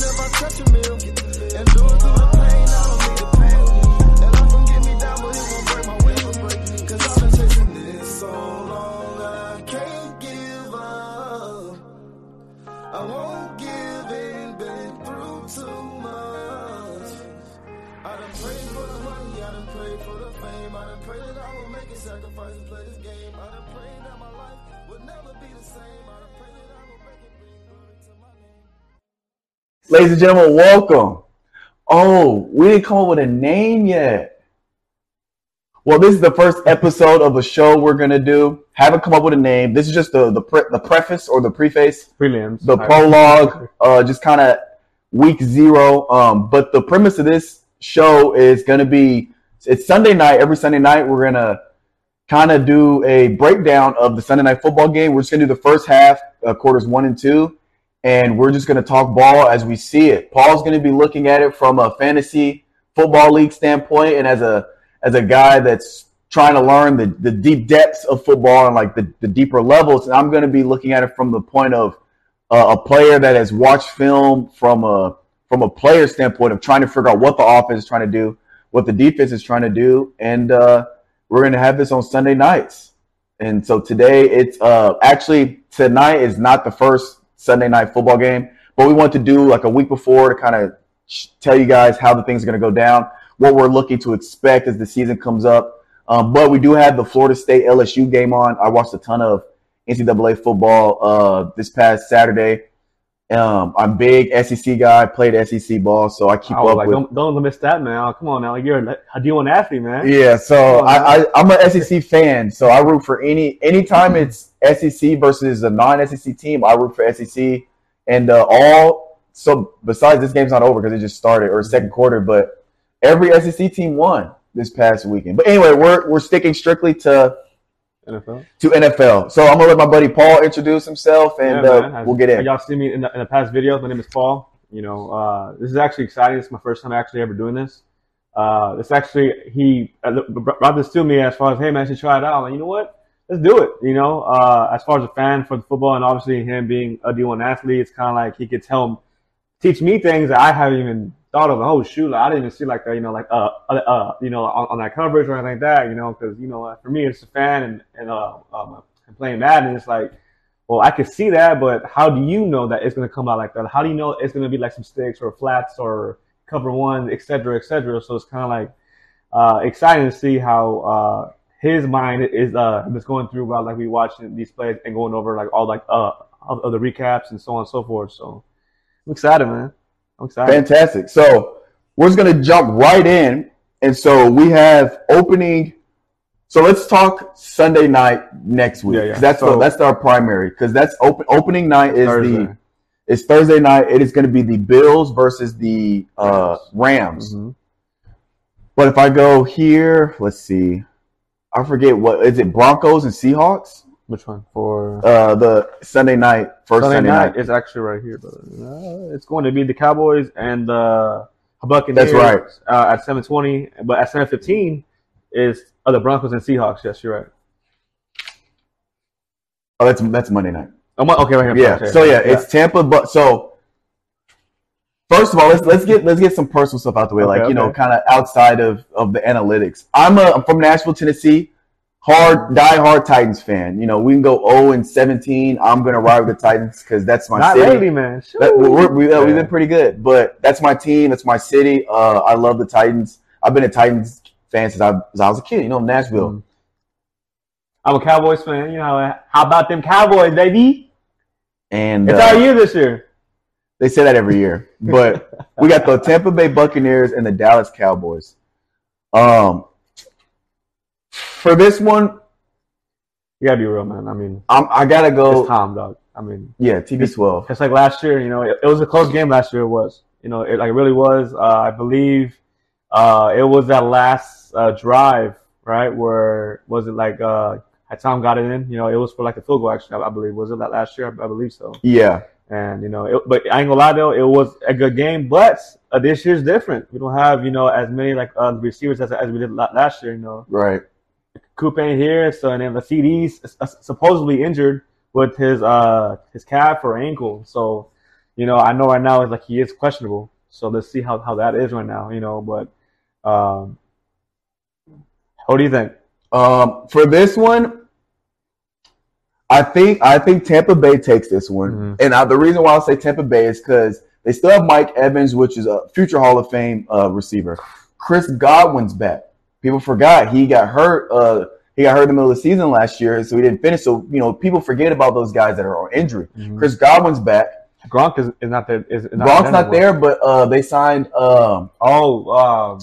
I touch a meal. And do Ladies and gentlemen, welcome. Oh, we didn't come up with a name yet. Well, this is the first episode of a show we're gonna do. Haven't come up with a name. This is just the the, pre- the preface or the preface, Prelims. the prologue, uh, just kind of week zero. Um, but the premise of this show is gonna be it's Sunday night. Every Sunday night, we're gonna kind of do a breakdown of the Sunday night football game. We're just gonna do the first half, uh, quarters one and two, and we're just gonna talk ball as we see it. Paul's gonna be looking at it from a fantasy football league standpoint, and as a as a guy that's trying to learn the, the deep depths of football and like the, the deeper levels, and I'm gonna be looking at it from the point of uh, a player that has watched film from a from a player standpoint of trying to figure out what the offense is trying to do, what the defense is trying to do, and uh, we're going to have this on Sunday nights. And so today, it's uh, actually tonight is not the first Sunday night football game, but we want to do like a week before to kind of tell you guys how the things are going to go down, what we're looking to expect as the season comes up. Um, but we do have the Florida State LSU game on. I watched a ton of NCAA football uh, this past Saturday. Um, I'm big SEC guy. Played SEC ball, so I keep I up like, with. don't, don't miss that, man. Oh, come on now. Like, you're a a D1 athlete, man. Yeah, so Oh, I, I I'm a SEC fan, so I root for any anytime it's SEC versus a non-SEC team. I root for SEC, and uh, all so besides this game's not over because it just started or second quarter, but every SEC team won this past weekend. But anyway, we're we're sticking strictly to NFL. to NFL. So I'm gonna let my buddy Paul introduce himself, and Yeah, uh, we'll get in. Y'all see me in the, in the past videos. My name is Paul. You know, uh, this is actually exciting. This is my first time actually ever doing this. Uh, it's actually he uh, brought this to me as far as hey man, I should try it out. Like, you know what? Let's do it. You know, uh, as far as a fan for the football and obviously him being a D1 athlete, it's kind of like he could tell, teach me things that I haven't even thought of. Oh shoot, like, I didn't even see like. You know, like uh, uh, you know, on, on that coverage or anything like that. You know, because you know, for me, it's a fan and and uh, um, and playing Madden, it's like well, I could see that, but how do you know that it's to come out like that? How do you know it's to be like some sticks or flats or cover one, et cetera, et cetera? So it's kind of like uh, exciting to see how uh, his mind is uh, is going through while like we watching these plays and going over like all like uh of the recaps and so on and so forth. So I'm excited, man. I'm excited. Fantastic. So we're just gonna jump right in, and so we have opening. So let's talk Sunday night next week. Yeah, yeah. That's So- the, that's our primary because that's open opening night is Thursday. the it's Thursday night. It is going to be the Bills versus the uh, Rams. Mhm. But if I go here, let's see. I forget what is it Broncos and Seahawks. Which one for? Uh, the Sunday night first Sunday, Sunday, night night. is actually right here, but uh, it's going to be the Cowboys and the Buccaneers. That's right. Uh, at seven twenty, but at seven fifteen is uh, the Broncos and Seahawks. Yes, you're right. Oh, that's that's Monday night. Oh, my- okay, right here. Yeah. Okay. So yeah, it's Tampa. But so first of all, let's let's get let's get some personal stuff out the way. Okay, like you know, kind of outside of of the analytics. I'm a I'm from Nashville, Tennessee. Hard die-hard Titans fan. You know, we can go 0 and 17. I'm gonna ride with the Titans because that's my not city. lately, man. That, Shoo. we're, we, we've Yeah. been pretty good, but that's my team. That's my city. Uh, I love the Titans. I've been a Titans fan since I, since I was a kid. You know, Nashville. Mm. I'm a Cowboys fan. You know, how about them Cowboys, baby? And It's uh, our year this year. They say that every year, but we got the Tampa Bay Buccaneers and the Dallas Cowboys. Um, for this one, You gotta be real, man. I mean, I'm, I gotta go. it's Tom, dog. I mean, Yeah, TB12. It's like last year, you know, it, it was a close game last year. It was, you know, it like it really was. Uh, I believe uh, it was that last uh, drive, right? Where was it like uh, had Tom got it in? You know, it was for like a field goal. Actually, I, I believe was it that last year? I, I believe so. Yeah, And you know, it, but I ain't gonna lie though, it was a good game. But uh, this year's different. We don't have you know as many like uh, receivers as, as we did last year. You know, right. Ain't here, so and then the CD's supposedly injured with his uh his calf or ankle. So, You know, I know right now it's like he is questionable. So let's see how, how that is right now. You know, but um, what do you think? Um, for this one, I think I think Tampa Bay takes this one, Mhm. and uh, the reason why I say Tampa Bay is because they still have Mike Evans, which is a future Hall of Fame uh, receiver. Chris Godwin's back. People forgot he got hurt. Uh, he got hurt in the middle of the season last year, so he didn't finish. So you know, people forget about those guys that are on injury. Chris Godwin's back. Gronk is, is not there. Is, is Gronk's not there, but uh, they signed. Um, Oh, um,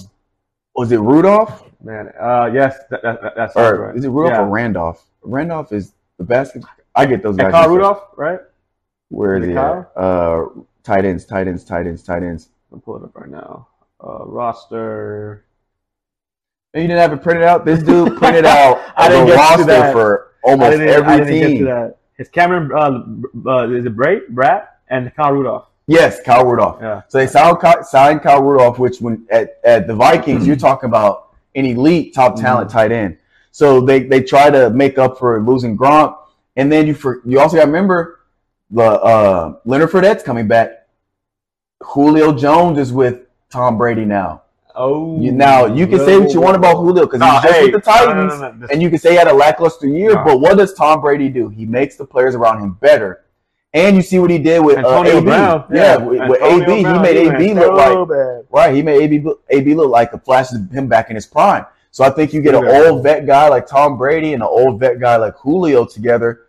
was it Rudolph man. Uh, yes, that, that, that, that's or right. is it Rudolph Yeah. or Randolph? Randolph is the best. I get those And guys. Kyle mixed up. Rudolph, right? Where is Is it? Uh, tight ends, tight ends, tight ends, tight ends. I'm pulling it up right now. Uh, roster. And you didn't have it printed out. This dude printed out I didn't get to that. for almost every I didn't get to team. that. It's Cameron. Uh, uh, is it Bray, Brad, and Kyle Rudolph? Yes, Kyle Rudolph. Yeah. So they signed, Ky- signed Kyle Rudolph, which when at, at the Vikings, you're talking about an elite top talent Mm-hmm. tight end. So they, they try to make up for losing Gronk, and then you for you also got to remember the uh, Leonard Fournette's coming back. Julio Jones is with Tom Brady now. Oh, You, now you can say what you want about Julio because No, he's just hey, with the no, no, Titans, no, no, no. and you can say he had a lackluster year. No. But what does Tom Brady do? He makes the players around him better, and you see what he did with uh, AB. Brown. Yeah, with, with AB, Brown, he made AB look so like bad. right. He made AB AB look like a flash of him back in his prime. So I think you get an old vet guy like Tom Brady and an old vet guy like Julio together.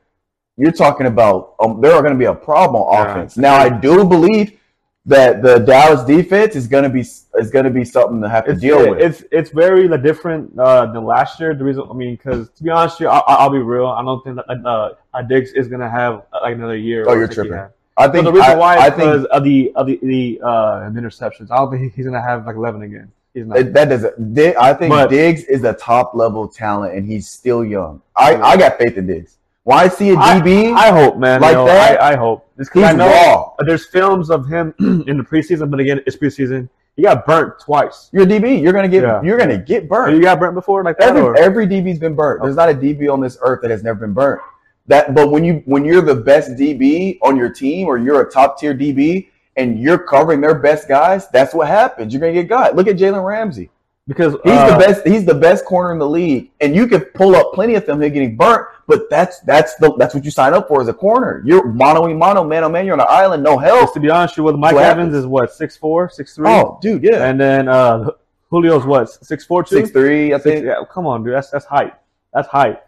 You're talking about um, there are going to be a problem on Yeah. offense. Now I do believe that the Dallas defense is going to be is to be something to have to It's, deal with. it's it's very like, different uh, than last year. The reason, I mean, because to be honest, you, I, I- I'll be real. I don't think that uh, uh, Diggs is gonna have uh, like another year. Oh, you're tripping. I think the reason I, why I is think because of the of the the uh, interceptions. I don't think he's gonna have like eleven again. He's not. It- that doesn't. I think But- Diggs is a top level talent, and he's still young. I, I got faith in Diggs. I see a DB, I hope, man. like you know, that, I, I hope. Just 'cause he's I know raw. there's films of him in the preseason, but again, it's preseason. He got burnt twice. You're a DB. You're gonna get. Yeah. You're gonna get burnt. you got burnt before like that? Every or? every DB's been burnt. There's not a DB on this earth that has never been burnt. That, but when you when you're the best DB on your team, or you're a top tier DB, and you're covering their best guys, that's what happens. You're gonna get got. Look at Jalen Ramsey. Because He's uh, the best. He's the best corner in the league, and you can pull up plenty of them. Him getting burnt, but that's that's the that's what you sign up for as a corner. You're mono mono, man oh man. You're on an island, no help. Just to be honest you with Mike Evans happens? is what six four, six three, Oh, dude, yeah, and then uh, Julio's what six four two. six three. I Six- think. yeah, come on, dude. That's that's height. That's height.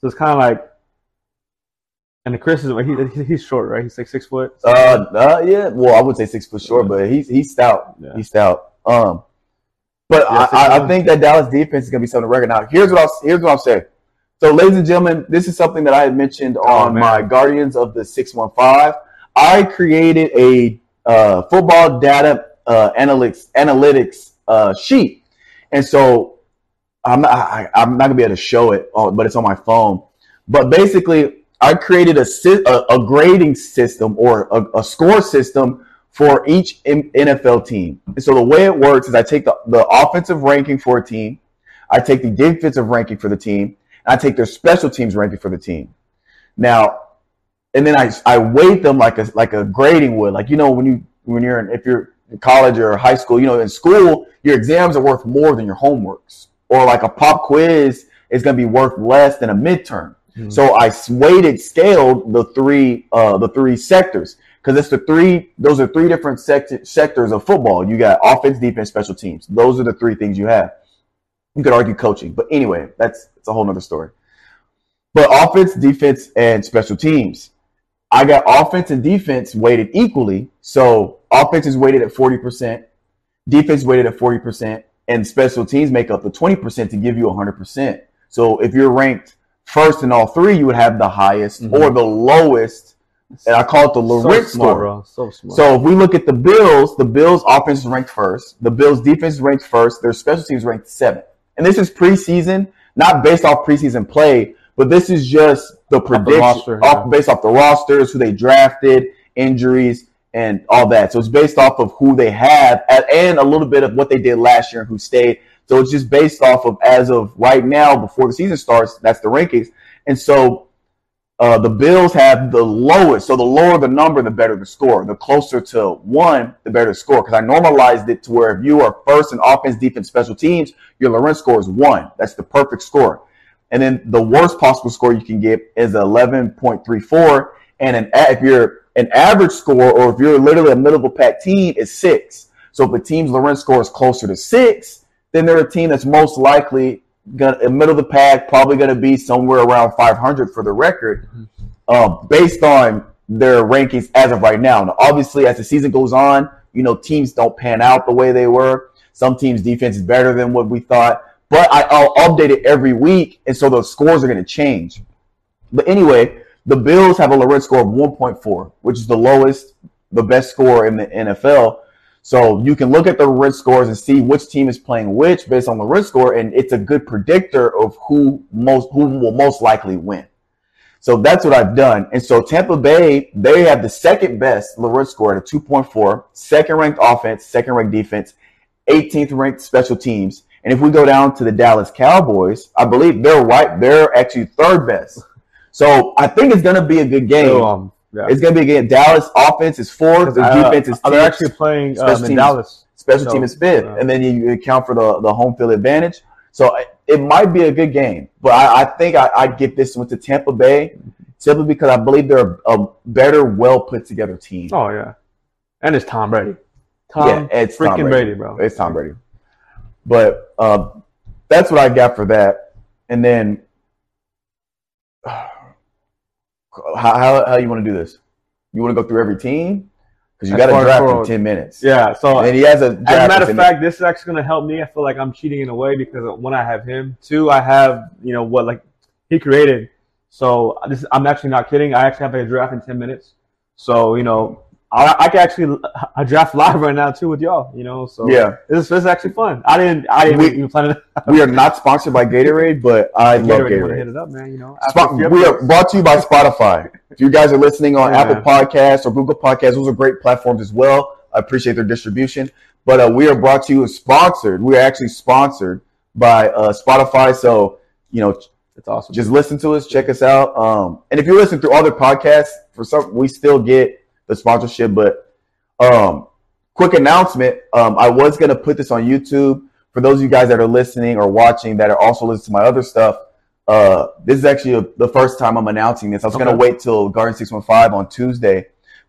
So it's kind of like, and the Chris is he, he- he's short, right? He's like six foot. Uh, uh, yeah. Well, I would say six foot short, but he's he's stout. Yeah. He's stout. Um, but Yeah, I, I, I think that Dallas defense is gonna be something to record. Now, here's what I'll here's what I'm saying. So, ladies and gentlemen, this is something that I had mentioned on Oh, my Guardians of the Six One Five. I created a uh, football data uh, analytics analytics uh, sheet, and so I'm not, I, I'm not gonna be able to show it, but it's on my phone. But basically, I created a a, a grading system or a, a score system for each NFL team. And so the way it works is I take the, the offensive ranking for a team, I take the defensive ranking for the team, and I take their special teams ranking for the team. Now, and then I I weight them like a like a grading would. Like you know when you when you're in, if you're in college or high school, you know in school your exams are worth more than your homeworks, or like a pop quiz is going to be worth less than a midterm. Mhm. So I weighted scaled the three uh, the three sectors because it's the three those are three different sect- sectors of football. You got offense, defense, special teams. Those are the three things you have. You could argue coaching, but anyway, that's it's a whole nother story. But offense, defense, and special teams. I got offense and defense weighted equally. So offense is weighted at 40%, defense weighted at 40%, and special teams make up the 20% to give you 100%. So if you're ranked first in all three, you would have the highest Mhm. or the lowest. And I call it the so Laurent score. So smart. So if we look at the Bills, the Bills offense is ranked first. The Bills defense is ranked first. Their special teams ranked seventh. And this is preseason, not based off preseason play, but this is just the prediction roster, off yeah. based off the rosters, who they drafted, injuries, and all that. So it's based off of who they have and a little bit of what they did last year and who stayed. So it's just based off of as of right now, before the season starts, that's the rankings. And so Uh, the Bills have the lowest, so the lower the number, the better the score. The closer to one, the better the score. Because I normalized it to where if you are first in offense, defense, special teams, your Lorenz score is one. That's the perfect score. And then the worst possible score you can get is 11.34. And an, if you're an average score, or if you're literally a middle of a pack team, is six. So if a team's Lorenz score is closer to six, then they're a team that's most likely gonna in middle of the pack, probably going to be somewhere around 500 for the record, um, based on their rankings as of right now. Now, obviously, as the season goes on, you know teams don't pan out the way they were. Some teams' defense is better than what we thought, but I, I'll update it every week, and so those scores are going to change. But anyway, the Bills have a Lorenz score of 1.4, which is the lowest, the best score in the NFL. So you can look at the Lorenz scores and see which team is playing which based on the Lorenz score, and it's a good predictor of who most who will most likely win. So that's what I've done. And so Tampa Bay, they have the second best Lorenz score at a 2.4, second ranked offense, second ranked defense, 18th ranked special teams. And if we go down to the Dallas Cowboys, I believe they're right. They're actually third best. So I think it's going to be a good game. So, um, yeah. It's going to be a game. Dallas offense is fourth. Their Uh, defense is they're actually playing um, in teams. Dallas. Special So, team is fifth, yeah. and then you, account for the, the home field advantage. So it- it might be a good game, but I, I think I, I'd give this one to Tampa Bay simply because I believe they're a, a better, well put together team. Oh yeah, and it's Tom Brady. Tom yeah, it's freaking Tom Brady. bro. It's Tom Brady. But um, that's what I got for that. And then, how, how, how you want to do this? You want to go through every team? Because you got to draft in 10 minutes. Yeah. So And he has a draft As a matter of fact, this is actually going to help me. I feel like I'm cheating in a way because one, I have him. Two, I have you know what like he created. So this, I'm actually not kidding. I actually have a draft in ten minutes. So you know, I, I can actually I draft live right now too with y'all. You know, so Yeah. this, this is actually fun. I didn't I didn't We- even plan it. We are not sponsored by Gatorade, but I love Gatorade, hit it up, man. You know, Spot, we are brought to you by Spotify. If you guys are listening on Yeah. Apple Podcasts or Google Podcasts, those are great platforms as well. I appreciate their distribution. But uh, we are brought to you and sponsored. We are actually sponsored by uh, Spotify. So, you know, It's awesome. just listen to us, check us out. Um, and if you listen through other podcasts, for some, we still get the sponsorship. But um, quick announcement: um, I was gonna put this on YouTube for those of you guys that are listening or watching that are also listening to my other stuff. Uh, this is actually a, the first time I'm announcing this. I was gonna wait till Garden Six One Five on Tuesday,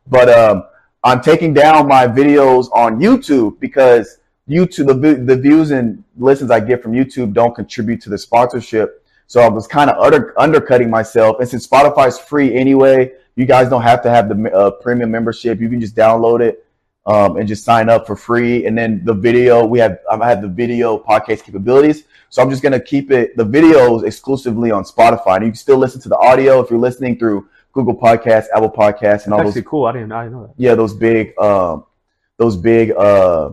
but um, I'm taking down my videos on YouTube because YouTube the, the views and listens I get from YouTube don't contribute to the sponsorship. So I was kind of under, undercutting myself. And since Spotify's free anyway, you guys don't have to have the uh, premium membership. You can just download it um, and just sign up for free. And then the video, we have I have the video podcast capabilities. So I'm just gonna keep it the videos exclusively on Spotify. And you can still listen to the audio if you're listening through Google Podcasts, Apple Podcasts, and all those cool. I didn't I didn't know that. yeah those big um, those big uh,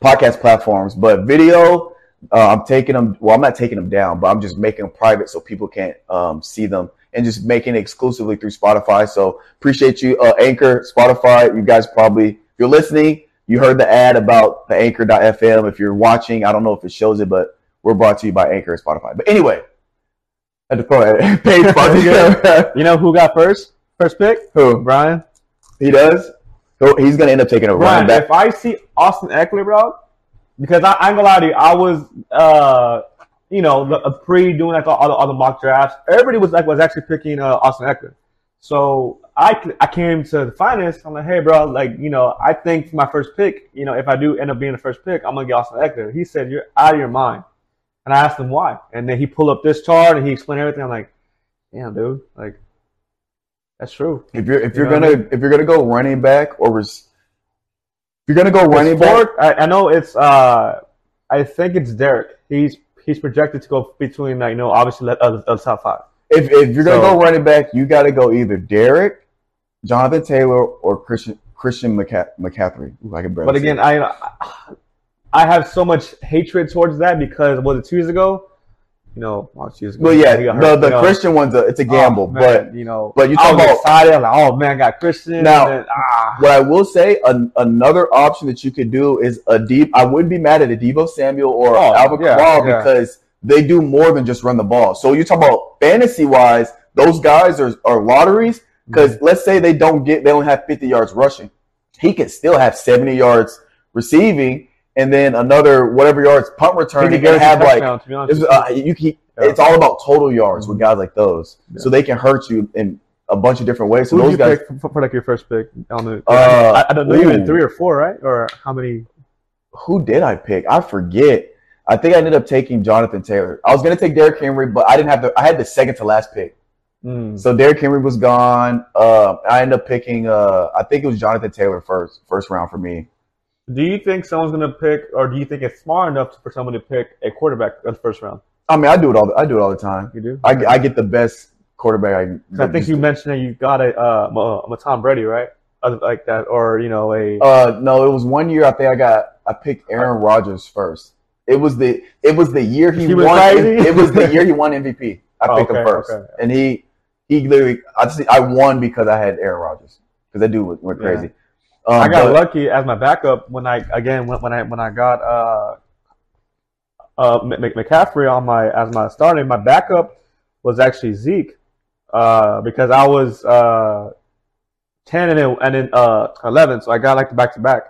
podcast platforms. But video, uh, I'm taking them. Well, I'm not taking them down, but I'm just making them private so people can't um, see them, and just making it exclusively through Spotify. So appreciate you, uh, Anchor, Spotify. You guys probably, if you're listening, you heard the ad about the Anchor.fm. If you're watching, I don't know if it shows it, but we're brought to you by Anchor and Spotify. But anyway. To throw that paid sponsor. You know who got first? First pick? Who? Brian. He does. So he's gonna end up taking a Brian, running back. if I see Austin Ekeler, bro, because I, I ain't gonna lie to you, I was, uh, you know, the, uh, pre doing like all the other mock drafts. Everybody was like was actually picking uh, Austin Ekeler. So I I came to the finest. I'm like, hey, bro, like you know, I think for my first pick, you know, if I do end up being the first pick, I'm gonna get Austin Ekeler. He said, you're out of your mind, and I asked him why, and then he pulled up this chart and he explained everything. I'm like, damn, dude, like. That's true. If you're if You you're gonna I if you're gonna go running back or res- you're gonna go running back, I, I know it's. Uh, I think it's Derrick. He's he's projected to go between like you know obviously let other, other top five. if if you're gonna So- go running back, you got to go either Derrick, Jonathan Taylor, or Christian Christian McCa- McCaffrey. Ooh, I can barely But again. I I have so much hatred towards that because was it two years ago? You know, years ago. well, yeah, he the hurt, the you know. Christian one's a it's a gamble, Oh, man, but you know, but you talk about- excited. Like, oh man, I got Christian. Now- and then, ah, What I will say, an, another option that you could do is a deep. I wouldn't be mad at a Deebo Samuel or Oh, Alvin yeah, yeah. because they do more than just run the ball. So you talk about fantasy wise, those guys are, are lotteries because Mm-hmm. let's say they don't get they only have 50 yards rushing, he can still have 70 yards receiving and then another whatever yards punt return could and guarantee have like to be honest. it's, uh, you keep Yeah. it's all about total yards with Mhm. guys like those, so they can hurt you in a bunch of different ways. So Who did those you guys, pick for, for like your first pick on the? Uh, I, I don't know. You in three or four, right? Or how many? who did I pick? I forget. I think I ended up taking Jonathan Taylor. I was gonna take Derrick Henry, but I didn't have the. I had the second to last pick. Mm. So Derrick Henry was gone. Uh, I ended up picking. Uh, I think it was Jonathan Taylor first, first round for me. Do you think someone's gonna pick, or do you think it's smart enough for someone to pick a quarterback in the first round? I mean, I do it all. I do it all the time. You do. I, I get the best quarterback. I, I think you mentioned that you got a uh, a, Tom Brady, right? Uh, Like that, or you know, a Uh, no, it was one year. I think I got. I picked Aaron Rodgers first. It was the. It was the year he, He won. It, it was the year he won MVP. I Oh, picked him first, okay. and he he literally. I just I won because I had Aaron Rodgers because that dude went, went Yeah. Um, I got but- lucky as my backup when I again when, when I when I got uh uh McCaffrey on my as my starting. My backup was actually Zeke uh because I was uh ten and then and then uh eleven, so I got like the back to back.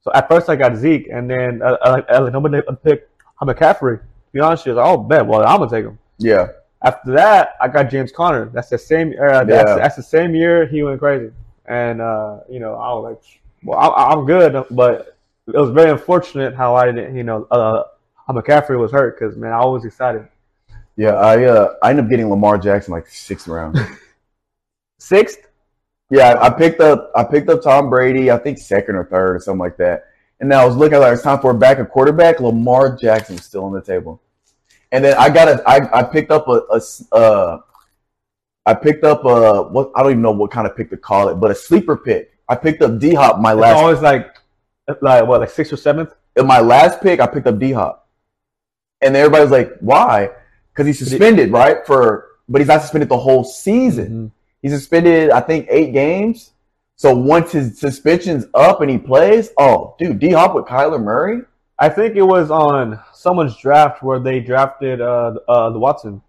So at first I got Zeke, and then uh, uh, uh, nobody picked McCaffrey. To be honest, you, I was like, oh bet, well I'm gonna take him. Yeah, After that, I got James Conner. That's the same. Uh, that's, Yeah. that's the same year he went crazy, and uh, you know I was like, well, I, I'm good, but it was very unfortunate how I didn't, you know, uh, McCaffrey was hurt because man, I was excited. yeah. I uh I ended up getting Lamar Jackson like sixth round. Sixth, Yeah, I picked up I picked up Tom Brady, I think second or third or something like that. And then I was looking like it's time for a backup quarterback. Lamar Jackson was still on the table. And then I got a I, I picked up a, a uh I picked up a what I don't even know what kind of pick to call it, but a sleeper pick. I picked up D Hop my it's last always like, like what, like sixth or seventh? in my last pick, I picked up D Hop. And everybody's like, why? Because he's suspended, right? For but he's not suspended the whole season. Mhm. He's suspended, I think, eight games. So once his suspension's up and he plays, oh, dude, D Hop with Kyler Murray. I think it was on someone's draft where they drafted uh, uh, the Watson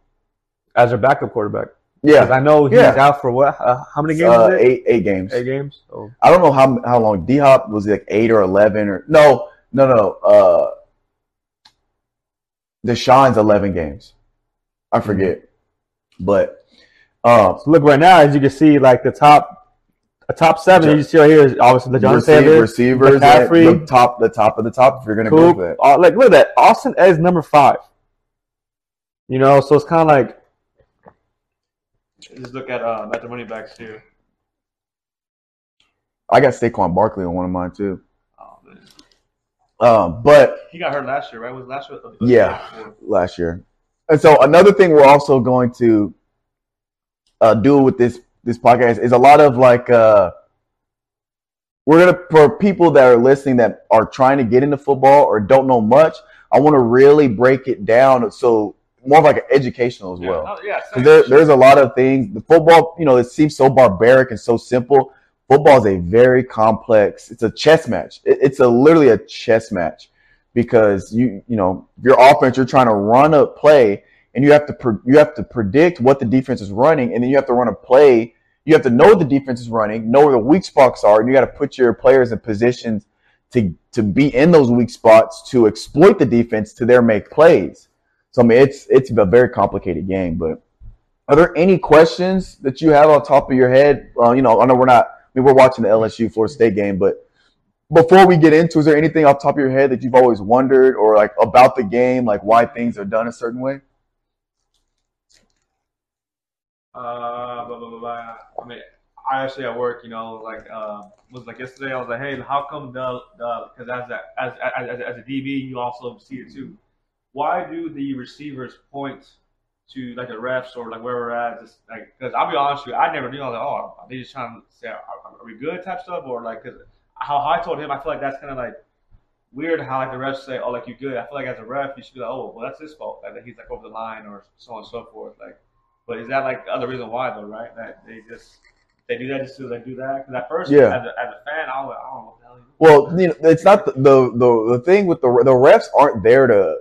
as their backup quarterback. Yeah, I know he's Yeah. out for what? Uh, how many games? uh, is it? eight eight games. Eight games. Oh. I don't know how how long D Hop was like eight or eleven or no no no. Uh, Deshaun's eleven games. I forget, but um, So look right now, as you can see, like the top, a top seven. Sure. You see right here is obviously the John receive- Taylor, receivers, McCaffrey. the top the top of the top. If you're gonna go with it, Uh, like look at that, Austin is number five. You know, so it's kind of like. Just look at uh, at the running backs here. I got Saquon Barkley on one of mine too. Oh, man. Um, but He got hurt last year, right? Was last year? Yeah. last year. And so another thing we're also going to uh, do with this this podcast is a lot of like uh, we're gonna for people that are listening that are trying to get into football or don't know much. I want to really break it down so more of like an educational as well. Oh, yeah. 'Cause there, there's a lot of things. The football, you know, it seems so barbaric and so simple. Football is a very complex. It's a chess match. It- it's a literally a chess match because you, you know, your offense, you're trying to run a play, and you have to pre- you have to predict what the defense is running, and then you have to run a play. You have to know the defense is running, know where the weak spots are, and you got to put your players in positions to to be in those weak spots to exploit the defense to their make plays. So I mean, it's it's a very complicated game. But are there any questions that you have on top of your head? Uh, you know, I know we're not. I mean, we're watching the LSU Florida State game, but before we get into, is there anything off the top of your head that you've always wondered, or like about the game, like why things are done a certain way? Uh, blah, blah, blah, blah. I mean, I actually at work, you know, like uh, was like yesterday. I was like, hey, how come the the because as as, as as a DB, you also see it too. Why do the receivers point to like the refs or like where we're at? Just like because I'll be honest with you, I never knew. I was like, oh, are they just trying to say, are, are we good type stuff or like because how I told him, I feel like that's kind of like weird how like the refs say, oh, like you good. I feel like as a ref, you should be like, oh, well, that's his fault. Like that he's like over the line or so on and so forth. Like. But is that like the other reason why though, right? That they just they do that just to like do that? Because at first, Yeah. as, a, as a fan, I was like, I don't know what the hell. Well, you know, it's not the the the, the thing with the the refs aren't there to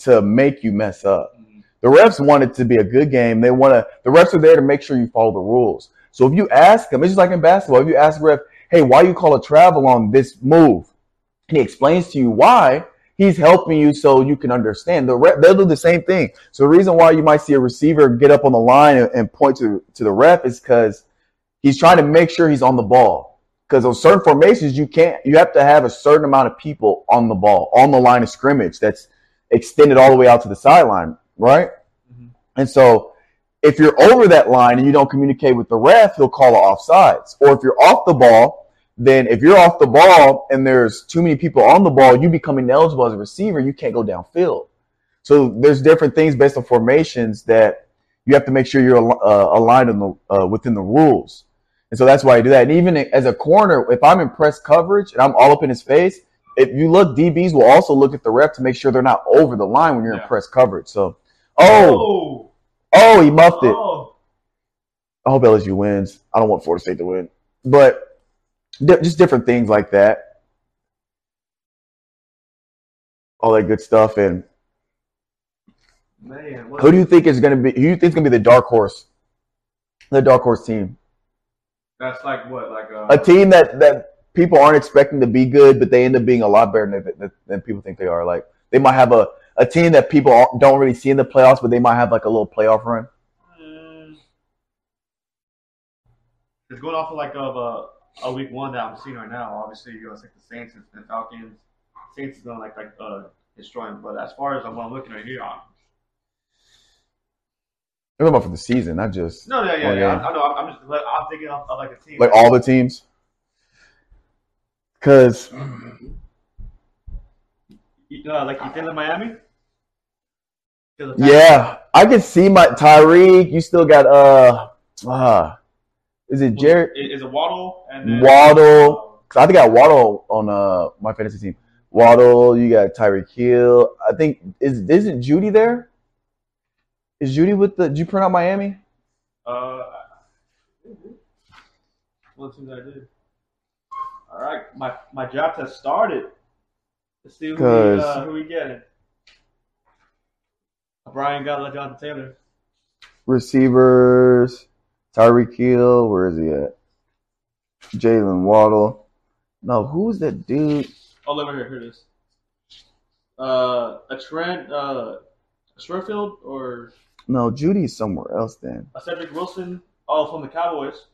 to make you mess up. Mhm. The refs want it to be a good game. They want to. The refs are there to make sure you follow the rules. So if you ask them, it's just like in basketball. If you ask the ref, "Hey, why you call a travel on this move?" and he explains to you why, he's helping you so you can understand. The ref, they'll do the same thing. So the reason why you might see a receiver get up on the line and, and point to to the ref is because he's trying to make sure he's on the ball. Because on certain formations, you can't. You have to have a certain amount of people on the ball, on the line of scrimmage. That's extended all the way out to the sideline, right? Mhm. And so, if you're over that line and you don't communicate with the ref, he'll call it offsides. Or if you're off the ball, then if you're off the ball and there's too many people on the ball, you become ineligible as a receiver. You can't go downfield. So there's different things based on formations that you have to make sure you're uh, aligned in the, uh, within the rules. And so that's why I do that. And even as a corner, if I'm in press coverage and I'm all up in his face, if you look, DBs will also look at the ref to make sure they're not over the line when you're in press coverage. So, oh, Oh, oh, he muffed it. oh. I hope LSU wins. I don't want Florida State to win, but di- just different things like that, all that good stuff. And man. Who do you think is going to be? Who do you think is going to be the dark horse? The dark horse team, That's like what? Like uh, a team that that people aren't expecting to be good, but they end up being a lot better than, than, than people think they are. Like they might have a a team that people don't really see in the playoffs, but they might have like a little playoff run. Mm. It's going off of like of a, a week one that I'm seeing right now. Obviously, you know, it's like the Saints and the Falcons. Saints is gonna like like uh destroy them. But as far as what I'm looking at here, I'm, I'm talking about for the season, not just no, yeah, yeah, yeah. I, I know. I'm I'm just I'm thinking of, of like a team. like all the teams. Because You- uh, like you think of Miami. 'Cause Yeah, I can see my Tyreek. You still got uh, uh is it Jared Is, it Waddle and then, Waddle? 'Cause I think I got Waddle on uh my fantasy team. Waddle, you got Tyreek Hill. I think is isn't Jeudy there? Is Jeudy with the? Did you print out Miami? Uh, one thing I did. All right, my my job has started. Let's see who we, uh, who we getting. Brian got let Jonathan Taylor. Receivers, Tyreek Hill. Where is he at? Jaylen Waddle. No, who's that dude? Oh, let me hear, hear this. Uh, a Trent, uh, Sherfield or No, Jeudy's somewhere else. Then a Cedric Wilson? Oh, from the Cowboys.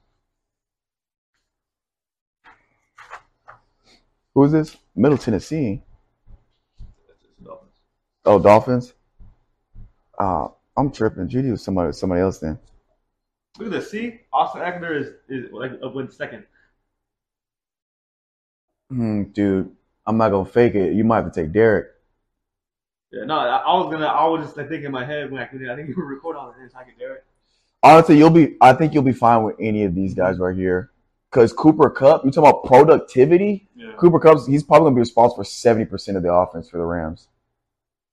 Who is this? Middle Tennessee. It's- it's the Dolphins. Oh, Dolphins. Uh, I'm tripping. Jeudy was somebody somebody else then. Look at this. See, Austin Ekeler is is like uh, went second. Hmm, dude, I'm not gonna fake it. You might have to take Derrick. Yeah, no, I, I was gonna. I was just like thinking in my head when I could. I think you were recording on this. I could Derrick. Honestly, you'll be. I think you'll be fine with any of these guys right here. Because Cooper Kupp, you talking about productivity? Yeah. Cooper Kupp's he's probably gonna be responsible for seventy percent of the offense for the Rams.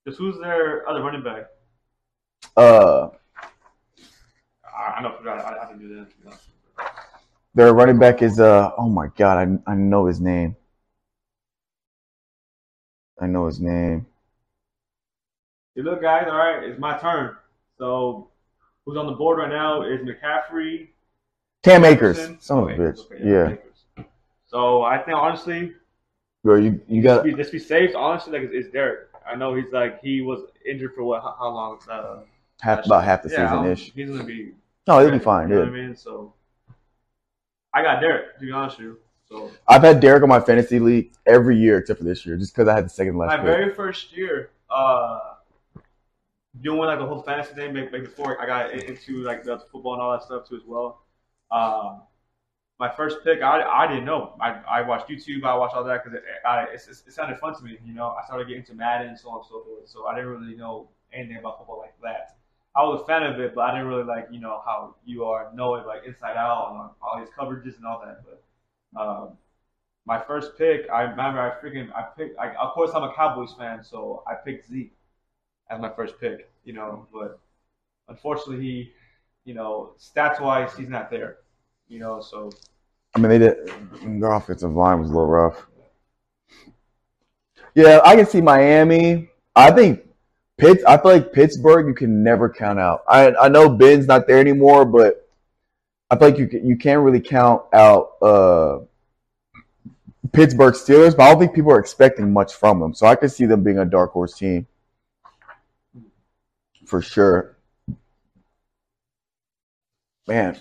Because who's their other running back? Uh, I, I know. I forgot. I, I didn't do that. their running back is uh. Oh my god, I I know his name. I know his name. Hey, look, guys. All right, it's my turn. So, who's on the board right now is McCaffrey. Cam Akers, Jefferson. son of a bitch. okay, Yeah, Akers. So I think honestly, bro, you you got be, just be safe. Honestly, like it's, it's Derrick. I know he's like he was injured for what? How, how long? Uh, half about half the yeah, season ish. He's gonna be. No, he'll be fine. You know Yeah. what I mean? So I got Derrick. To be honest with you. So I've had Derrick on my fantasy league every year except for this year, just because I had the second last my pick. very first year, uh, doing like the whole fantasy thing, before I got into like the football and all that stuff too as well. Um, my first pick, I, I didn't know. I, I watched YouTube, I watched all that because it, I, it's, it's- it sounded fun to me. You know, I started getting into Madden and so on and so forth. So I didn't really know anything about football like that. I was a fan of it, but I didn't really like you know how you are know it like inside out and all these coverages and all that. But um, my first pick, I remember I freaking I picked. I, of course, I'm a Cowboys fan, so I picked Zeke as my first pick. You know, but unfortunately, he, you know, stats wise, he's not there. You know, so I mean, they did. Their offensive line was a little rough. Yeah, I can see Miami. I think Pitts, I feel like Pittsburgh you can never count out. I I know Ben's not there anymore, but I feel like you you can't really count out uh, Pittsburgh Steelers. But I don't think people are expecting much from them, so I could see them being a dark horse team for sure. Man,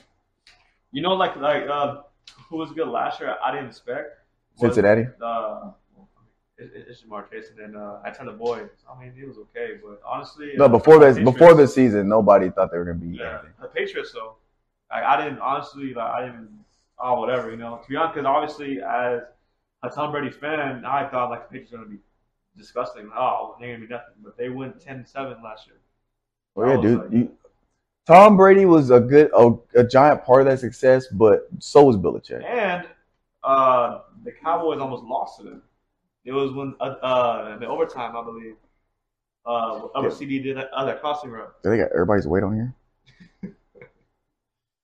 You know, like like uh, who was good last year? I didn't expect Cincinnati. Uh, it, it- it's Ja'Marr Chase, and then uh, I tell the boys. I mean, he was okay, but honestly, No, uh, before this Patriots- before this season, nobody thought they were gonna be Yeah, anything. the Patriots though. Like, I didn't honestly like I didn't oh whatever you know to be honest because obviously as a Tom Brady fan I thought like the Patriots were gonna be disgusting oh they're gonna be nothing but they went 10-7 last year Well, yeah, dude. like- You, Tom Brady was a good, a, a giant part of that success, but so was Belichick. and uh, the Cowboys almost lost to them. It was when uh, uh the overtime I believe uh Yeah. CD did that other crossing route. They got everybody's weight on here.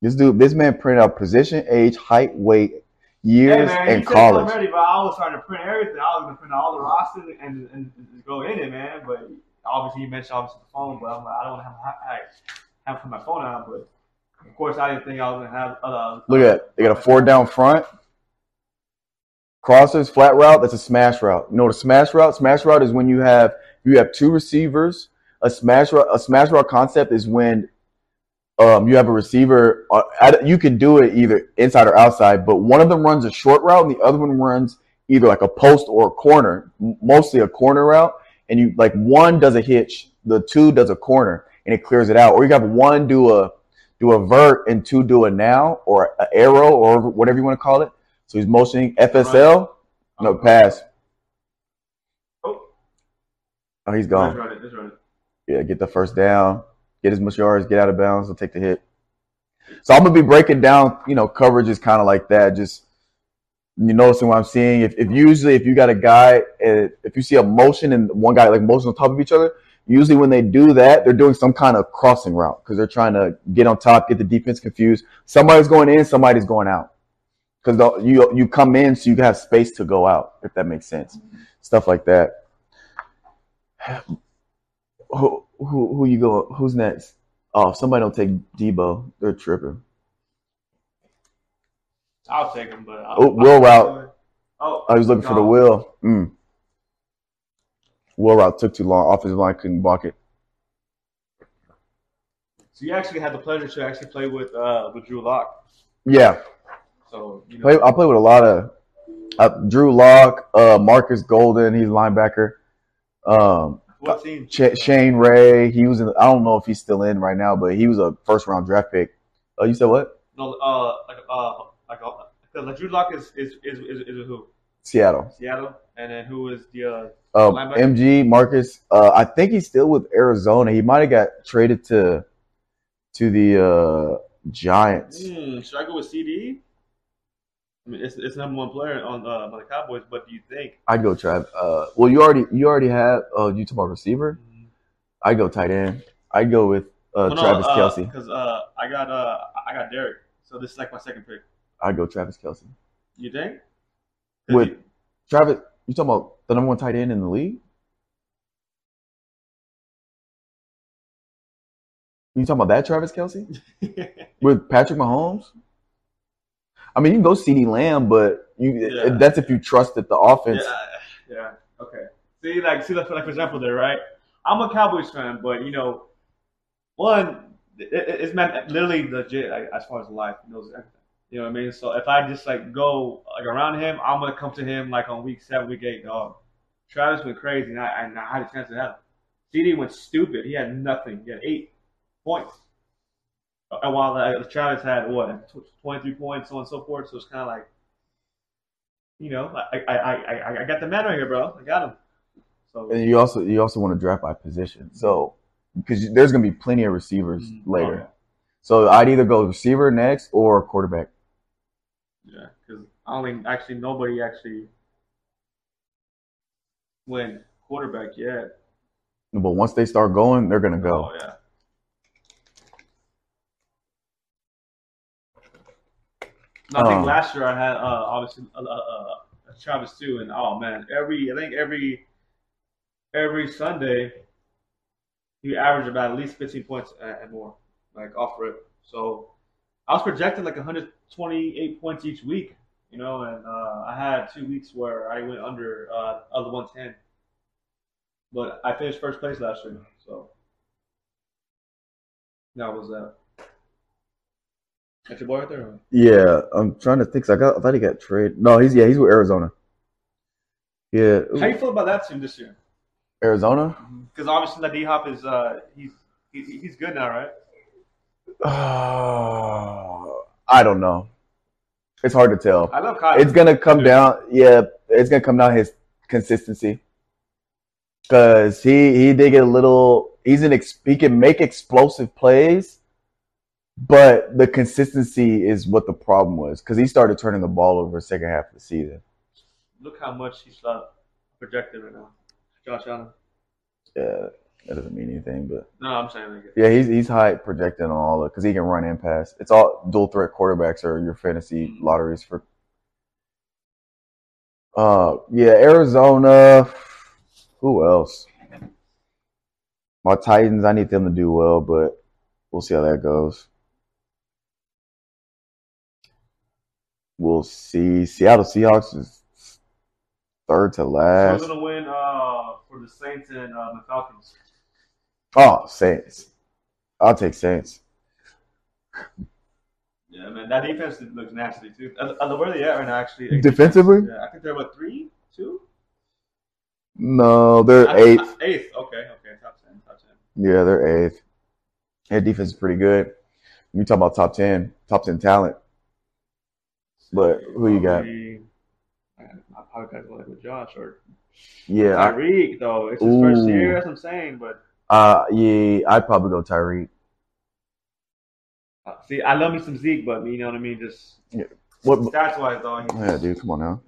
this dude, this man printed out position, age, height, weight, years, man, and college. Brady, but I was trying to print everything. I was gonna print all the rosters and, and, and go in it, man. But obviously, you mentioned obviously the phone, but I'm like, I don't want to have I have my phone out. But of course, I didn't think I was gonna have other. Look at. They got a four down front. Crossers, flat route, that's a smash route. You know a smash route? Smash route is when you have you have two receivers. A smash route, a smash route concept is when um, you have a receiver. Uh, you can do it either inside or outside, but one of them runs a short route and the other one runs either like a post or a corner, mostly a corner route. And you like one does a hitch, the two does a corner, and it clears it out. Or you have one do a do a vert and two do a now or an arrow or whatever you want to call it. So he's motioning FSL. No pass. Oh, Oh, he's let's gone. run it. Let's run it. Yeah, get the first down, get as much yards, get out of bounds, he'll take the hit. So I'm gonna be breaking down, you know, coverage is kind of like that. Just you noticing what I'm seeing. If, if usually if you got a guy, uh, if you see a motion and one guy like motion on top of each other, usually when they do that, they're doing some kind of crossing route because they're trying to get on top, get the defense confused. Somebody's going in, somebody's going out because you you come in so you have space to go out. If that makes sense, stuff like that. Who who who you go? Who's next? Oh, somebody don't take Deebo. They're tripping. I'll take him, but I'll, Oh, will route. Oh, I was looking for the no. will. Mm. Will route took too long. Offensive line couldn't block it. So you actually had the pleasure to actually play with uh with Drew Lock. Yeah, So you know, play, I play with a lot of uh, Drew Lock, uh, Marcus Golden. He's a linebacker. Um, what team? Ch- Shane Ray. He was in. I don't know if he's still in right now, but he was a first round draft pick. Oh, you said what? No, uh, like uh, like uh, like Drew Lock is is is is, is who? Seattle. Seattle, and then who is the uh? Um, MG Marcus. Uh, I think he's still with Arizona. He might have got traded to to the uh, Giants. Hmm, should I go with CD? I mean, it's it's number one player on uh on the Cowboys, but do you think? I'd go Trav. Uh, well, you already you already have. Uh, you talking about receiver? I'd go tight end. I'd go with uh, Travis Kelce. because uh, I got uh I got Derrick, so this is like my second pick. I'd go Travis Kelce. You think? With Travis, you talking about the number one tight end in the league? You talking about that Travis Kelce with Patrick Mahomes? I mean, you can go CeeDee Lamb, but you Yeah. that's if you trust that the offense. Yeah, yeah, okay. See, like, see, like, like for example, there, right? I'm a Cowboys fan, but you know, one, it, it- it's meant literally legit like, as far as life. Everything. You know what I mean? So if I just like go like around him, I'm gonna come to him like on week seven, week eight, dog. Travis went crazy, and I, and I had a chance to have him. CD went stupid. He had nothing. He had eight points. And while uh, Travis had what, 23 points, so on and so forth. So it's kind of like, you know, I, I, I, I, I got the man right here, bro. I got him. So And you also you also want to draft by position. So because there's gonna be plenty of receivers Mhm. later. Oh, yeah. So I'd either go receiver next or quarterback. Yeah, because I don't think actually nobody actually went quarterback yet. But once they start going, they're gonna go. Oh yeah. No, I think Um, last year I had uh, obviously uh, uh, Travis too, and oh man, every I think every every Sunday he averaged about at least 15 points and more, like off rip. So I was projecting like 128 points each week, you know, and uh, I had two weeks where I went under uh, under 110. But I finished first place last year, so that was that. That's your boy right there. Yeah, I'm trying to think. I got. I thought he got traded. No, he's yeah, he's with Arizona. Yeah, How you feel about that team this year? Arizona. Because obviously that D Hop is uh he's he, he's good now, right? Uh, I don't know. It's hard to tell. I love Kyle. It's gonna come down. Yeah, it's gonna come down his consistency. Cause he he did get a little. He's an ex, he can make explosive plays, but the consistency is what the problem was. Cause he started turning the ball over the second half of the season. Look how much he's uh, projected right now. Josh Allen. Yeah, that doesn't mean anything, but No, I'm saying like yeah, he's he's high projected on all of because he can run and pass. It's all dual threat quarterbacks are your fantasy Mhm. lotteries for. Uh, yeah, Arizona. Who else? My Titans. I need them to do well, but we'll see how that goes. We'll see. Seattle Seahawks is third to So last. we're gonna win uh for the Saints and uh, the Falcons. Oh, Saints. I'll take Saints. Yeah, man, that defense looks nasty too. Uh, uh, where they at right now? Actually, Defensively? Yeah, I think they're what three, two, No, they're I- eighth. I- eighth. Okay, okay, top ten, top ten. Yeah, they're eighth. Their defense is pretty good. You talk about top ten, top ten talent. But who you got? I probably got to go like with Josh or Yeah, I, Tyreek though. It's his first year. That's what I'm saying. But uh, yeah, I'd probably go Tyreek. uh, see, I love me some Zeke, but you know what I mean. Just What? stats wise though, Yeah, dude, come on now.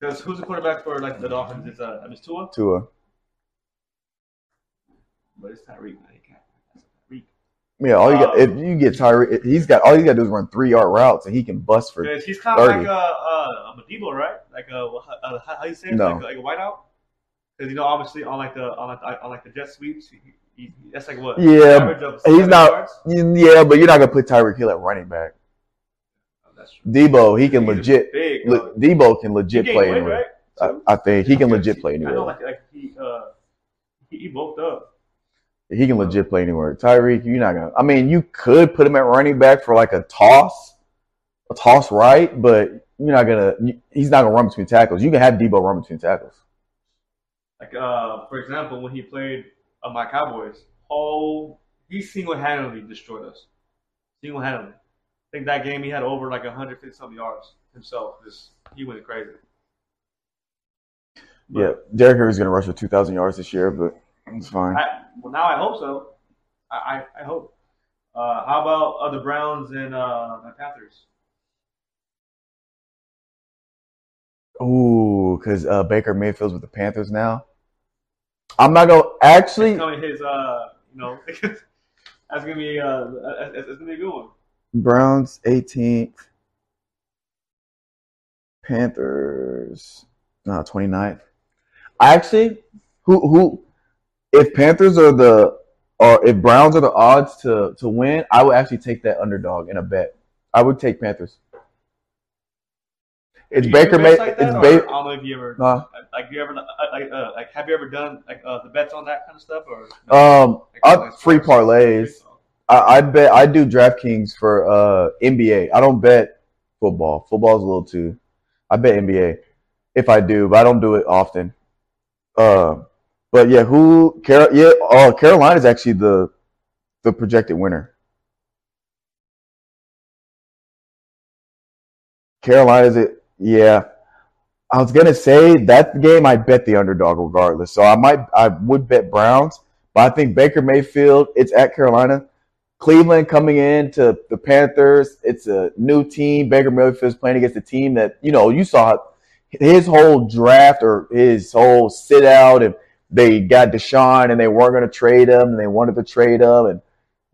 Because who's the quarterback for like the Dolphins? It's uh, it's Tua, Tua. but it's Tyreek. Man, he can't. That's Tyreek. Yeah, all you got Um, if you get Tyreek, he's got all you got to do is run three yard routes and he can bust for. He's kind of like a uh, a Deebo, right? Like a, uh how how you say it? No. Like, a, like a wideout. Because you know, obviously on like the on like the, on like the jet sweeps, he, he, that's like what Yeah, he's not-? Yeah, but you're not gonna put Tyreek Hill at running back. Oh, that's true. Deebo, he can He's legit. big. Le. Deebo can legit play anywhere. right? I, I think he can legit play I know, anywhere. like like he uh he, he bulked up. He can legit play anywhere. Tyreek, you're not gonna. I mean, you could put him at running back for like a toss, a toss right, but you're not gonna. He's not gonna run between tackles. You can have Deebo run between tackles. Like uh, for example, when he played uh, my Cowboys, oh, he single-handedly destroyed us. Single-handedly. I think that game he had over like 150 some yards himself. Just he went crazy. But Yeah, Derrick Henry's gonna rush for 2,000 yards this year, but it's fine. I, well, now I hope so. I I, I hope. Uh, how about uh, the Browns and uh, the Panthers? Ooh, because uh, Baker Mayfield's with the Panthers now. I'm not gonna actually. Me his uh, you know, that's gonna be uh, that's, that's gonna be a good one. Browns 18th. Panthers no 29th. I actually who who if Panthers are the or if Browns are the odds to to win, I would actually take that underdog in a bet. I would take Panthers. It's Baker do May. like it's Baker. I don't know if you ever Nah. like you ever like uh, like have you ever done like uh, the bets on that kind of stuff or Um, Like, I like free parlays. I, I bet I do DraftKings for uh NBA. I don't bet football. Football's a little too. I bet NBA if I do, but I don't do it often. Uh, but yeah, who? Car- yeah, uh, Carolina is actually the the projected winner. Carolina is it? Yeah, I was gonna say that game. I bet the underdog regardless, so I might I would bet Browns, but I think Baker Mayfield. It's at Carolina. Cleveland coming in to the Panthers. It's a new team. Baker Mayfield's playing against a team that you know you saw his whole draft or his whole sit out, and they got Deshaun, and they weren't to trade him, and they wanted to trade him, and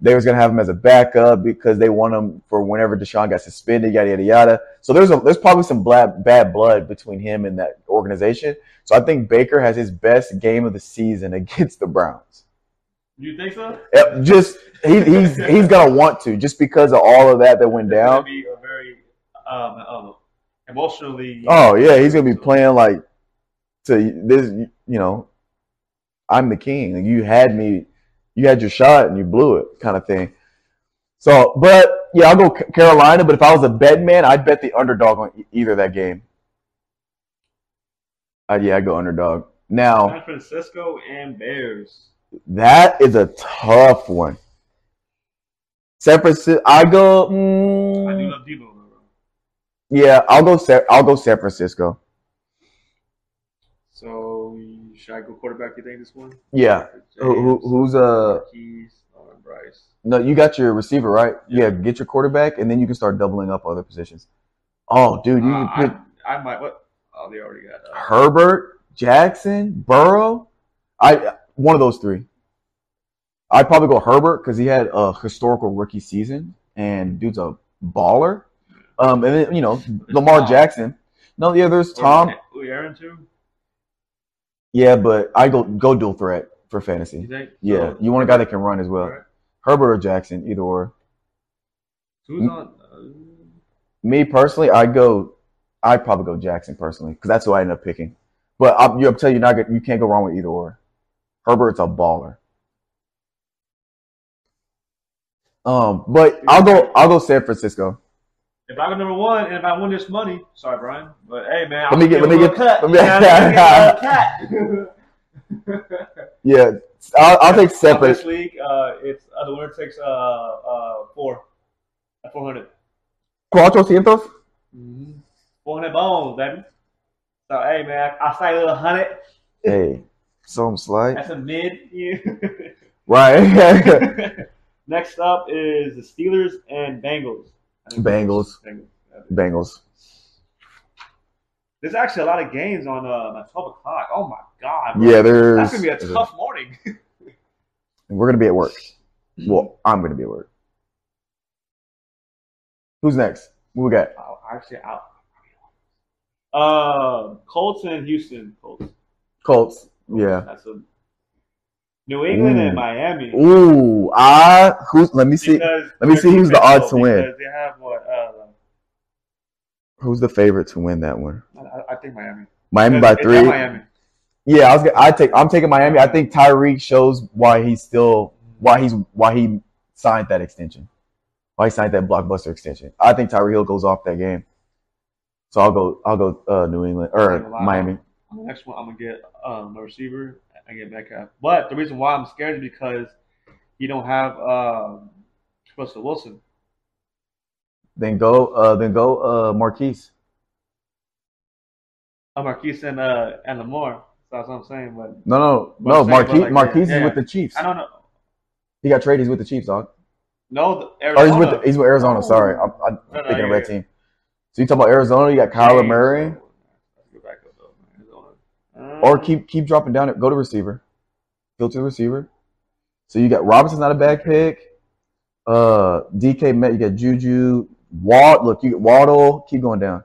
They was gonna have him as a backup because they want him for whenever Deshaun got suspended, yada yada yada. So there's a there's probably some bad bad blood between him and that organization. So I think Baker has his best game of the season against the Browns. You think so? Yep, Just he, he's he's gonna want to just because of all of that that went down. be a very um, um emotionally. Oh yeah, he's gonna be playing like to this. You know, I'm the king. You had me, you had your shot and you blew it, kind of thing. So, but yeah, I'll go Carolina. But if I was a bet man, I'd bet the underdog on either that game. Uh, yeah, I go underdog. Now San Francisco and Bears. that is a tough one. San Francisco. I go. I do mm, love Deebo. yeah, I'll go. I'll go San Francisco. So should I go quarterback? You think this one? Yeah. Who, who, who's uh? Keys or Bryce? No, you got your receiver right. Yeah, get your quarterback, and then you can start doubling up other positions. Oh, dude, you Uh, can pick I, I might. What? Oh, they already got. Uh, Herbert, Jackson, Burrow. I one of those three. I'd probably go Herbert because he had a historical rookie season, and dude's a baller. Um, and then you know Lamar Jackson. No, yeah, there's Tom. Aaron too. Yeah, but I go go dual threat for You fantasy. think? Yeah, So, you want a guy that can run as well. alright. Herbert or Jackson, either or. Who's on? Uh, Me personally, I go. I probably go Jackson personally because that's who I end up picking. But I'm, you, I'm telling you, not you can't go wrong with either or. Herbert's a baller. Um, but I'll go. I'll go San Francisco. If I go number one and if I win this money, sorry, Brian, but hey, man, Let me get- let me get- cut. let me- You know, I'm gonna get cut. Yeah, I'll, I'll take On this league, uh, it's uh, the winner takes uh uh four, uh, four hundred. Cuatro cientos. Mm-hmm. Four hundred bones, baby. So hey, man, I say a little hundred. Hey, some slight. That's a mid. Yeah. Right. Next up is the Steelers and Bengals. I think Bengals. Bengals. Bengals. There's actually a lot of games on uh, at 12 o'clock. Oh my god. bro. Yeah, there's. That's gonna be a tough morning. We're gonna be at work. Well, I'm gonna be at work. Who's next? What we got? Oh, actually, out. Uh, Colts and Houston. Colts. Colts. Yeah. That's a New England Ooh. and Miami. Ooh, I who's? Let me see. Because let me see who's the odds to win. They have what? Uh, Who's the favorite to win that one? I, I think Miami. Miami by three. Miami. Yeah, I was. I take. I'm taking Miami. I think Tyreek shows why he's still why he's why he signed that extension. Why he signed that blockbuster extension. I think Tyreek Hill goes off that game. So I'll go. I'll go. Uh, New England or Miami. Next one, I'm gonna get um, a receiver. I get Metcalf. But the reason why I'm scared is because you don't have um, Russell Wilson. Then go. Uh, then go. Uh, Marquise. Uh, Marquise and uh, and Lamar. So that's what I'm saying. But No, no, no. Saying, Marquise. like, Marquise yeah, is yeah. with the Chiefs. I don't know. He got traded. He's with the Chiefs, dog. No, the, Arizona. he's with the, he's with Arizona. Oh. Sorry, I'm, I'm No, no, thinking of red team. So you talk about Arizona? You got Kyler Murray, so- Let's go back up, Arizona. or keep keep dropping down. Go to receiver. Go to the receiver. So you got Robinson's not a bad pick. Uh, DK Met. You got Juju. Walt. Look, you get Waddle. Keep going down.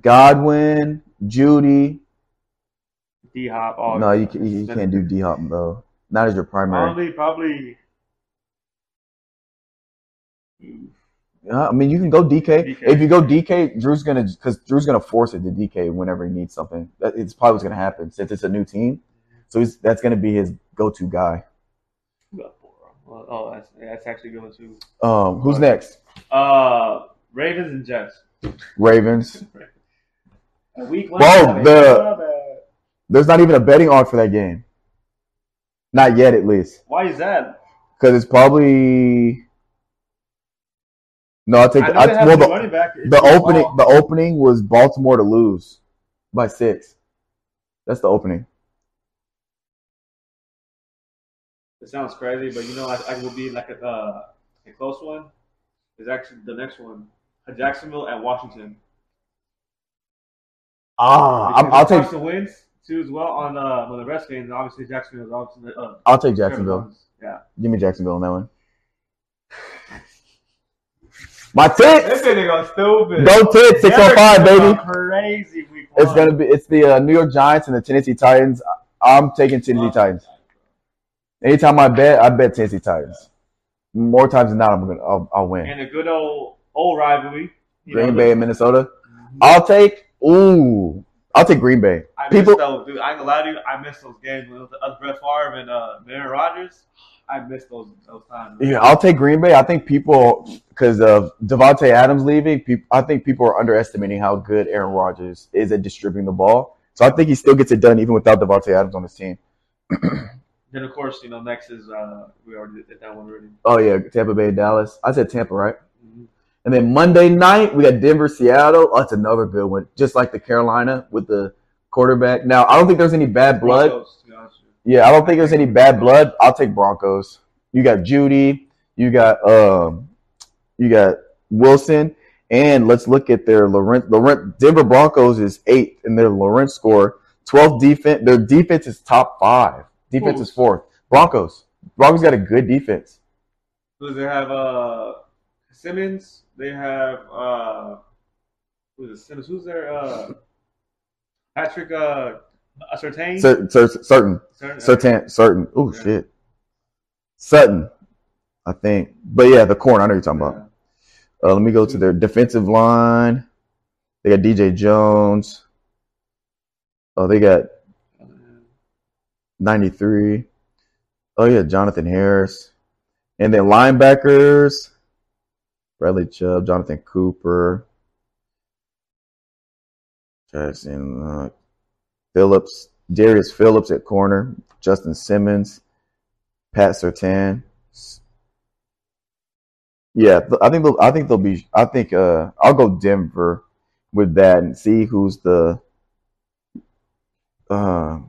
Godwin, Jeudy. D Hop. Oh, no, you, can- you can't do D Hop though. Not as your primary. Probably, probably. Uh, I mean, you can go DK. DK. If you go DK, Drew's gonna because Drew's gonna force it to DK whenever he needs something. That, it's probably what's gonna happen since it's a new team. So he's, that's gonna be his go-to guy. Oh, that's that's actually going to. Um, who's next? Uh, Ravens and Jets. Ravens. A week one. Whoa, the- There's not even a betting on for that game. Not yet, at least, Why is that? because it's probably. No, I'll take. I I, well, the, running back. the opening the opening was Baltimore to lose by six. That's the opening. It sounds crazy, but you know, I, I will be like a uh, a close one. Is actually the next one, Jacksonville at Washington. Ah, I'm, I'll take. the wins too as well on uh on the rest games. Obviously, Jacksonville is obviously uh, I'll take Jacksonville. Yeah. Give me Jacksonville on that one. My This tits. nigga go stupid. Go tits. Six on five, baby. Crazy week one. It's gonna be. It's the uh, New York Giants and the Tennessee Titans. I'm taking Tennessee Titans. Anytime I bet, I bet Tennessee Titans. More times than not, I'm gonna. I'll, I'll win. And a good old old rivalry. Green know, Bay and Minnesota. Mhm. I'll take. Ooh, I'll take Green Bay. I People- those, dude. I ain't gonna lie to you. I miss those games with us Brett Favre and uh, Aaron Rodgers. I miss those those times. man. Yeah, I'll take Green Bay. I think people, because of Davante Adams leaving, people, I think people are underestimating how good Aaron Rodgers is at distributing the ball. So I think he still gets it done even without Davante Adams on his team. Then of course, you know, next is uh, we already did that one already. Oh yeah, Tampa Bay, Dallas. I said Tampa, right? And then Monday night we got Denver, Seattle. Oh, that's another good one. Just like the Carolina with the quarterback. Now I don't think there's any bad blood. Broncos, Yeah, I don't think there's any bad blood. I'll take Broncos. You got Jeudy, you got um, you got Wilson, and let's look at their Laurent. Laurent Denver Broncos is eighth in their Laurent score. 12th defense. Their defense is top five. Defense is fourth. Broncos. Broncos got a good defense. Who they have? Uh, Simmons. They have uh, who's it? Simmons. Who's their uh, Patrick uh, Surtain? Cer- cer- certain, Certain. certain, certain. Oh shit, Sutton, I think. But yeah, the corner. I know you're talking about. Uh, let me go to their defensive line. They got DJ Jones. Oh, they got 93. Oh, yeah, Jonathan Harris. And then linebackers Bradley Chubb, Jonathan Cooper, Jackson uh, Phillips, Darius Phillips at corner, Justin Simmons, Pat Surtain. Yeah, I think they'll, I think they'll be. I think uh, I'll go Denver with that and see who's the. Uh,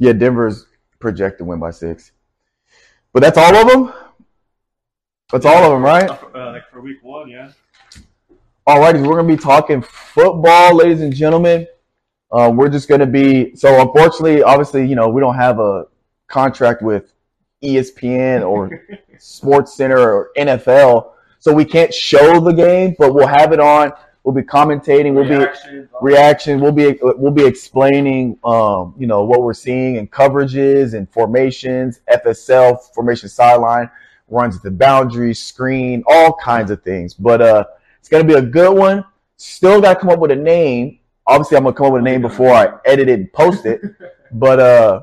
yeah, Denver's projected win by six, but that's all of them. That's all of them, right? Uh, like for week one, yeah. Alrighty, we're gonna be talking football, ladies and gentlemen. Uh, we're just gonna be so. Unfortunately, obviously, you know, we don't have a contract with ESPN or Sports Center or NFL, so we can't show the game, but we'll have it on. We'll be commentating. We'll be Reactions, reaction. We'll be we'll be explaining, um, you know, what we're seeing in coverages and formations, FSL formation sideline runs at the boundary, screen, all kinds of things. But uh, it's gonna be a good one. Still got to come up with a name. Obviously, I'm gonna come up with a name before I edit it and post it. But uh,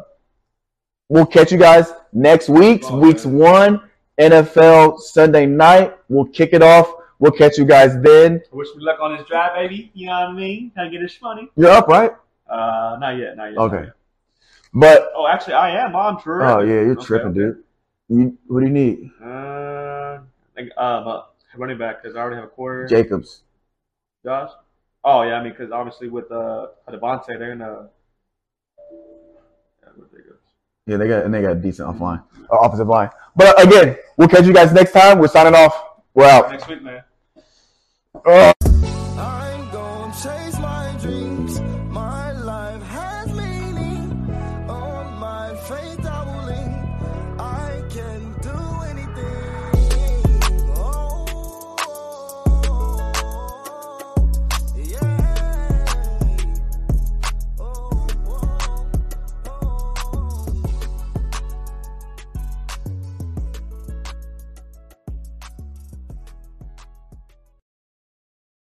we'll catch you guys next week. Oh, Weeks man. one NFL Sunday night. We'll kick it off. We'll catch you guys then. Wish me luck on this drive, baby. You know what I mean? Trying to get his money. You're up, right? Uh, not yet, not yet. Okay. not yet. But Oh, actually, I am on true. Oh yeah, you're Okay, tripping, dude. You, what do you need? Uh, like, uh, running back because I already have a quarter. Jacobs. Josh. Oh yeah, I mean because obviously with uh Davante, they're gonna. Yeah, with Jacobs. Yeah, they got and they got a decent offline, uh, offensive line. But again, we'll catch you guys next time. We're signing off. We're out. Next week, man. Uh,